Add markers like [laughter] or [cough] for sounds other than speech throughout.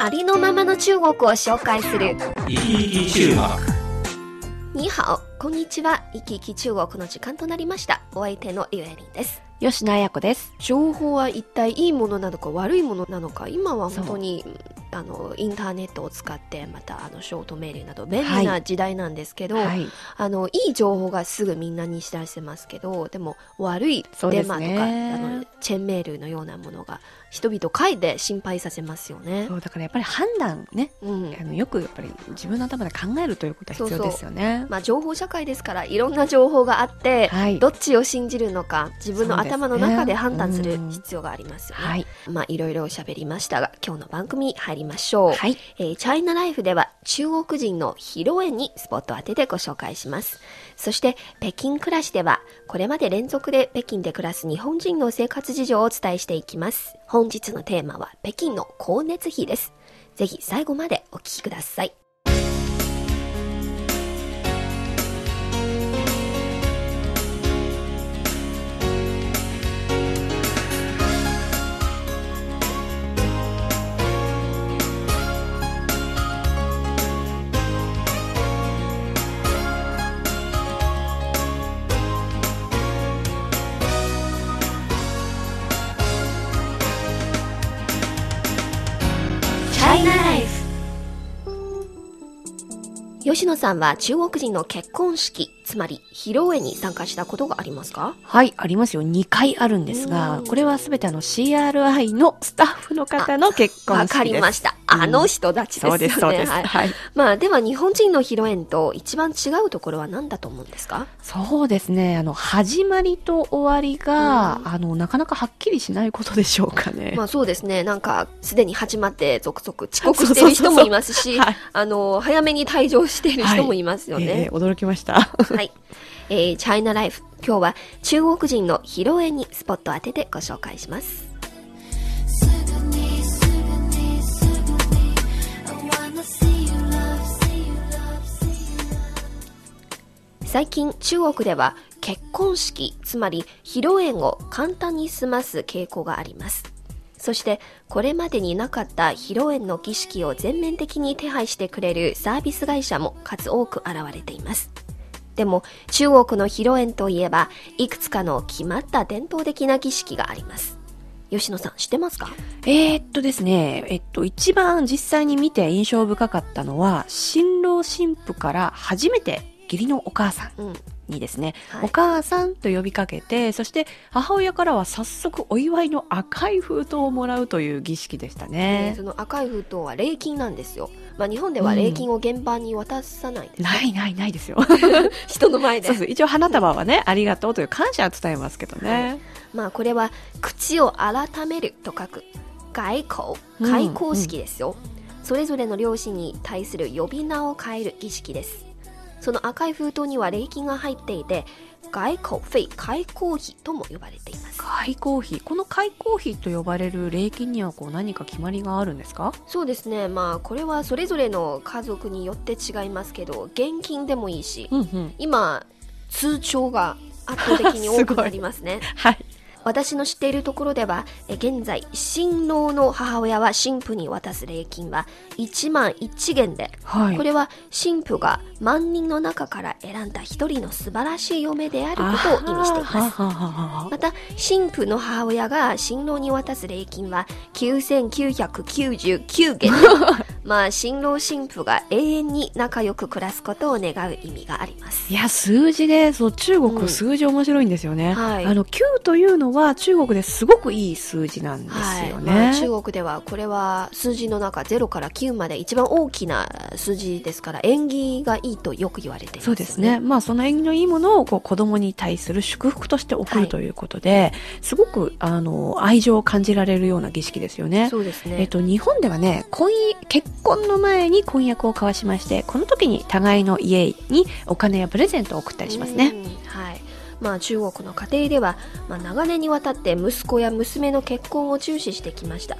ありのままの中国を紹介する。生き生き中国。にハオこんにちは。生き生き中国の時間となりました。お相手のゆえりんです。吉野彩子です。情報は一体いいものなのか悪いものなのか。今は本当にあのインターネットを使ってまたあのショートメールなど便利な時代なんですけど、はい。あのいい情報がすぐみんなに知らせますけどでも悪いデマとか、ねあのチェーンメールのようなものが人々を書いて心配させますよねそ。うだからやっぱり判断ね、うんあのよくやっぱり自分の頭で考えるということは必要ですよね。まあ、情報社会ですからいろんな情報があって、はいどっちを信じるのか自分の頭の中で判断するうん必要がありますよね。はい。まあいろいろ喋りましたが今日の番組に入りましょう。はい。えーチャイナライフでは中国人の披露宴にスポットを当ててご紹介します。そして北京暮らしではこれまで連続で北京で暮らす日本人の生活事情をお伝えしていきます。本日のテーマは北京の光熱費です。ぜひ最後までお聞きください。吉野さんは中国人の結婚式、つまり披露宴に参加したことがありますか？はい、ありますよ。2回あるんですが、これはすべてあの CRI のスタッフの方の結婚式です。わかりました。あの人たちですね。そうです、そうです。はいはい。まあでは日本人の披露宴と一番違うところは何だと思うんですか？そうですね。あの、始まりと終わりが、あの、なかなかはっきりしないことでしょうかね。まあそうですね。なんかすでに始まって続々遅刻してる人もいますし、はいあの、早めに退場している人もいますよね。えー驚きました。[laughs] はい。えー、チャイナライフ。今日は中国人の披露宴にスポットを当ててご紹介します。最近中国では結婚式、つまり披露宴を簡単に済ます傾向があります。そしてこれまでになかった披露宴の儀式を全面的に手配してくれるサービス会社も数多く現れています。でも中国の披露宴といえばいくつかの決まった伝統的な儀式があります。吉野さん知ってますか？えー、っとですね、えっと、一番実際に見て印象深かったのは、新郎新婦から初めて義理のお母さんうん。にですね、はいお母さんと呼びかけて、そして母親からは早速お祝いの赤い封筒をもらうという儀式でしたねね。その赤い封筒は礼金なんですよ。まあ日本では礼金を現場に渡さないです、ないないないですよ。[laughs] 人の前でそう。そう一応花束はね、ありがとうという感謝は伝えますけどね。まあこれは口を改めると書く外交うん開口式ですよ、それぞれの両親に対する呼び名を変える儀式ですその赤い封筒には礼金が入っていて外交費開口費とも呼ばれています開口費。この開口費と呼ばれる礼金にはこう何か決まりがあるんですか？そうですねまあこれはそれぞれの家族によって違いますけど現金でもいいし、うんうん。今通帳が圧倒的に多くなりますね [laughs] はい。私の知っているところではえ現在新郎の母親は新婦に渡す礼金は1万1元で、はい。これは新婦が万人の中から選んだ一人の素晴らしい嫁であることを意味していますまた新婦の母親が新郎に渡す礼金は9999元 [laughs] まあ新郎新婦が永遠に仲良く暮らすことを願う意味がありますいや、数字で、そう、中うん国数字面白いんですよね。はいあの、9というのは中国ですごくいい数字なんですよね。まあ、中国ではこれは数字の中0から9まで一番大きな数字ですから縁起がいいとよく言われていますよね。そうですね。まあ、その縁起のいいものをこう子供に対する祝福として送はいるということで、すごく、あの、愛情を感じられるような儀式ですよね。そうですね。えっと、日本ではね、婚姻、結婚の前に婚約を交わしましてこの時に互いの家にお金やプレゼントを送ったりしますね。うんはい。まあ、中国の家庭では、まあ、長年にわたって息子や娘の結婚を重視してきました。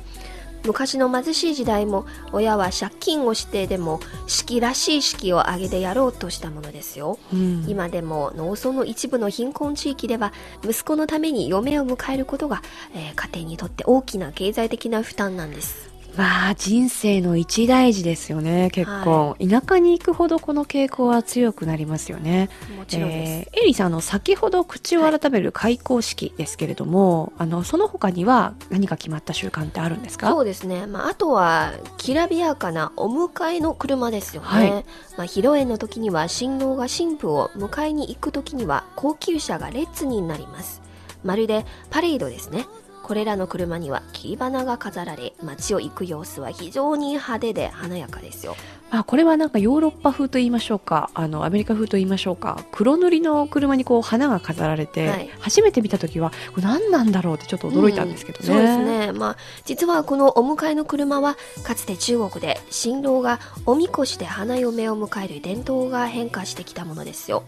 昔の貧しい時代も親は借金をしてでも式らしい式を挙げてやろうとしたものですよ、うん。今でも農村の一部の貧困地域では息子のために嫁を迎えることが、えー家庭にとって大きな経済的な負担なんですまあ人生の一大事ですよね結婚、田舎に行くほどこの傾向は強くなりますよね。もちろんです、えーエリさんあの先ほど口を改める開校式ですけれども、あのその他には何か決まった習慣ってあるんですか？そうですね、まあ、あとはきらびやかなお迎えの車ですよね、はい。まあ、披露宴の時には新郎が新婦を迎えに行く時には高級車が列になります。まるでパレードですねこれらの車には切り花が飾られ街を行く様子は非常に派手で華やかですよ。まあ、これはなんかヨーロッパ風と言いましょうかあのアメリカ風と言いましょうか。黒塗りの車にこう花が飾られて、はい。初めて見た時はこれ何なんだろうってちょっと驚いたんですけどね、うんそうですね、まあ、実はこのお迎えの車はかつて中国で新郎がおみこしで花嫁を迎える伝統が変化してきたものですよ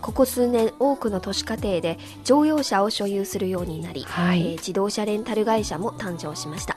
ここ数年多くの都市家庭で乗用車を所有するようになり、はい。えー自動車レンタル会社も誕生しました。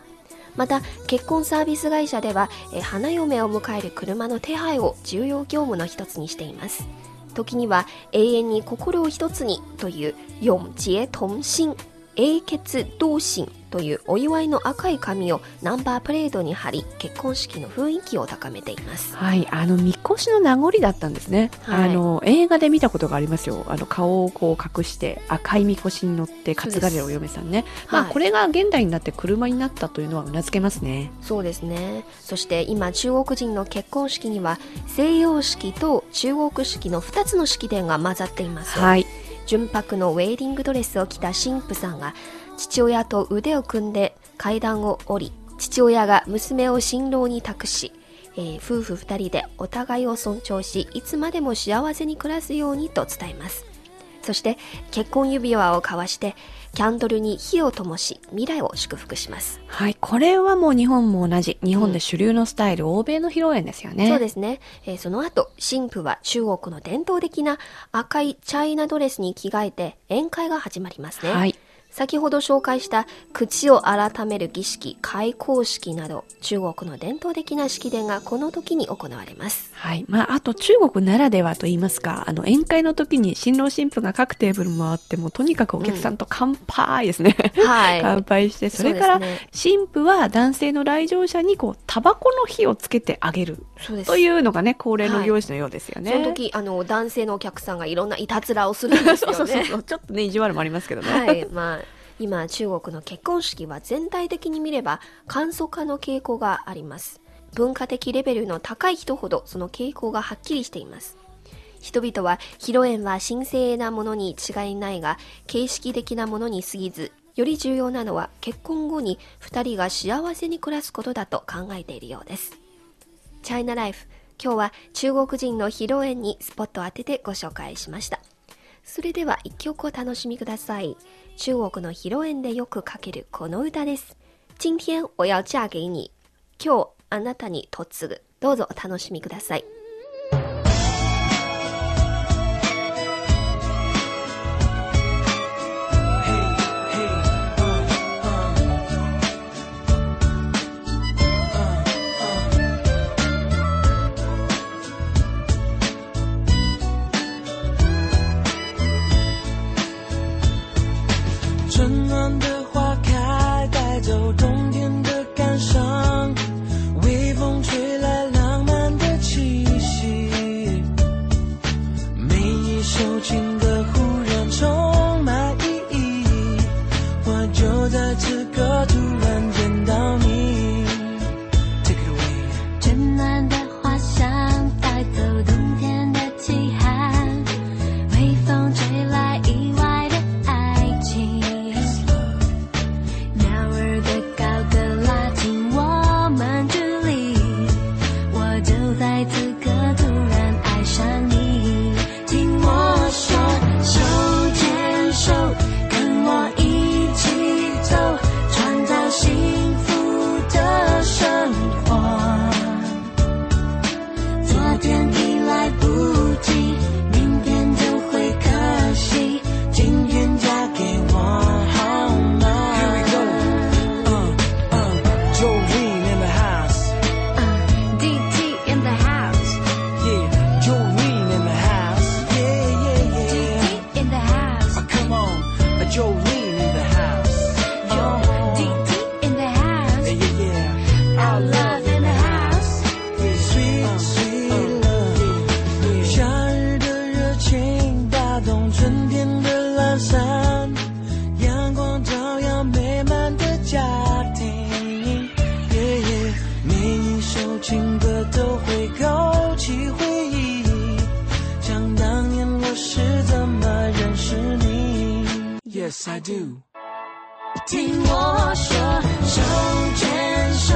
また結婚サービス会社では、えー花嫁を迎える車の手配を重要業務の一つにしています。時には永遠に心を一つにという永結同心永結同心というお祝いの赤い紙をナンバープレートに貼り結婚式の雰囲気を高めています。はい、あのみこしの名残だったんですね、はい。あの映画で見たことがありますよ。あの顔をこう隠して赤いみこしに乗って担がれるお嫁さんね、まあ、はい。これが現代になって車になったというのはうなずけますね。そうですね。そして今中国人の結婚式には西洋式と中国式の2つの式典が混ざっています。よはい純白のウェディングドレスを着た神父さんが父親と腕を組んで階段を降り父親が娘を新郎に託し、えー夫婦2人でお互いを尊重しいつまでも幸せに暮らすようにと伝えます。そして結婚指輪を交わしてキャンドルに火を灯し未来を祝福します。はい、これはもう日本も同じ。日本で主流のスタイル、欧米の披露宴ですよね。そうですね、えーその後神父は中国の伝統的な赤いチャイナドレスに着替えて宴会が始まりますね、はい先ほど紹介した口を改める儀式開口式など中国の伝統的な式典がこの時に行われますはい。まあ、あと中国ならではと言いますか、あの、宴会の時に新郎新婦が各テーブル回って、もうとにかくお客さんと乾杯ですね。はい [laughs] 乾杯して、それから、新婦は男性の来場者にこう、タバコの火をつけてあげる。そうですというのがね、恒例の行事のようですよね。その時あの男性のお客さんがいろんないたずらをするんですよね [laughs] そうそうそう。ちょっとね、意地悪もありますけどね。はいまあ今中国の結婚式は全体的に見れば簡素化の傾向があります。文化的レベルの高い人ほどその傾向がはっきりしています。人々は披露宴は神聖なものに違いないが形式的なものに過ぎずより重要なのは結婚後に2人が幸せに暮らすことだと考えているようです。チャイナライフ今日は中国人の披露宴にスポットを当ててご紹介しました。それでは一曲お楽しみください。中国の披露宴でよくかけるこの歌です。今天我要嫁给你。今日あなたに嫁ぐ。どうぞお楽しみください。love in the house sweet sweet love 夏日的热情打动春天的懒散阳光照耀美满的家庭耶耶每一首情歌都会勾起回忆想当年我是怎么认识你 yes i do. 听我说手牵手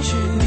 去，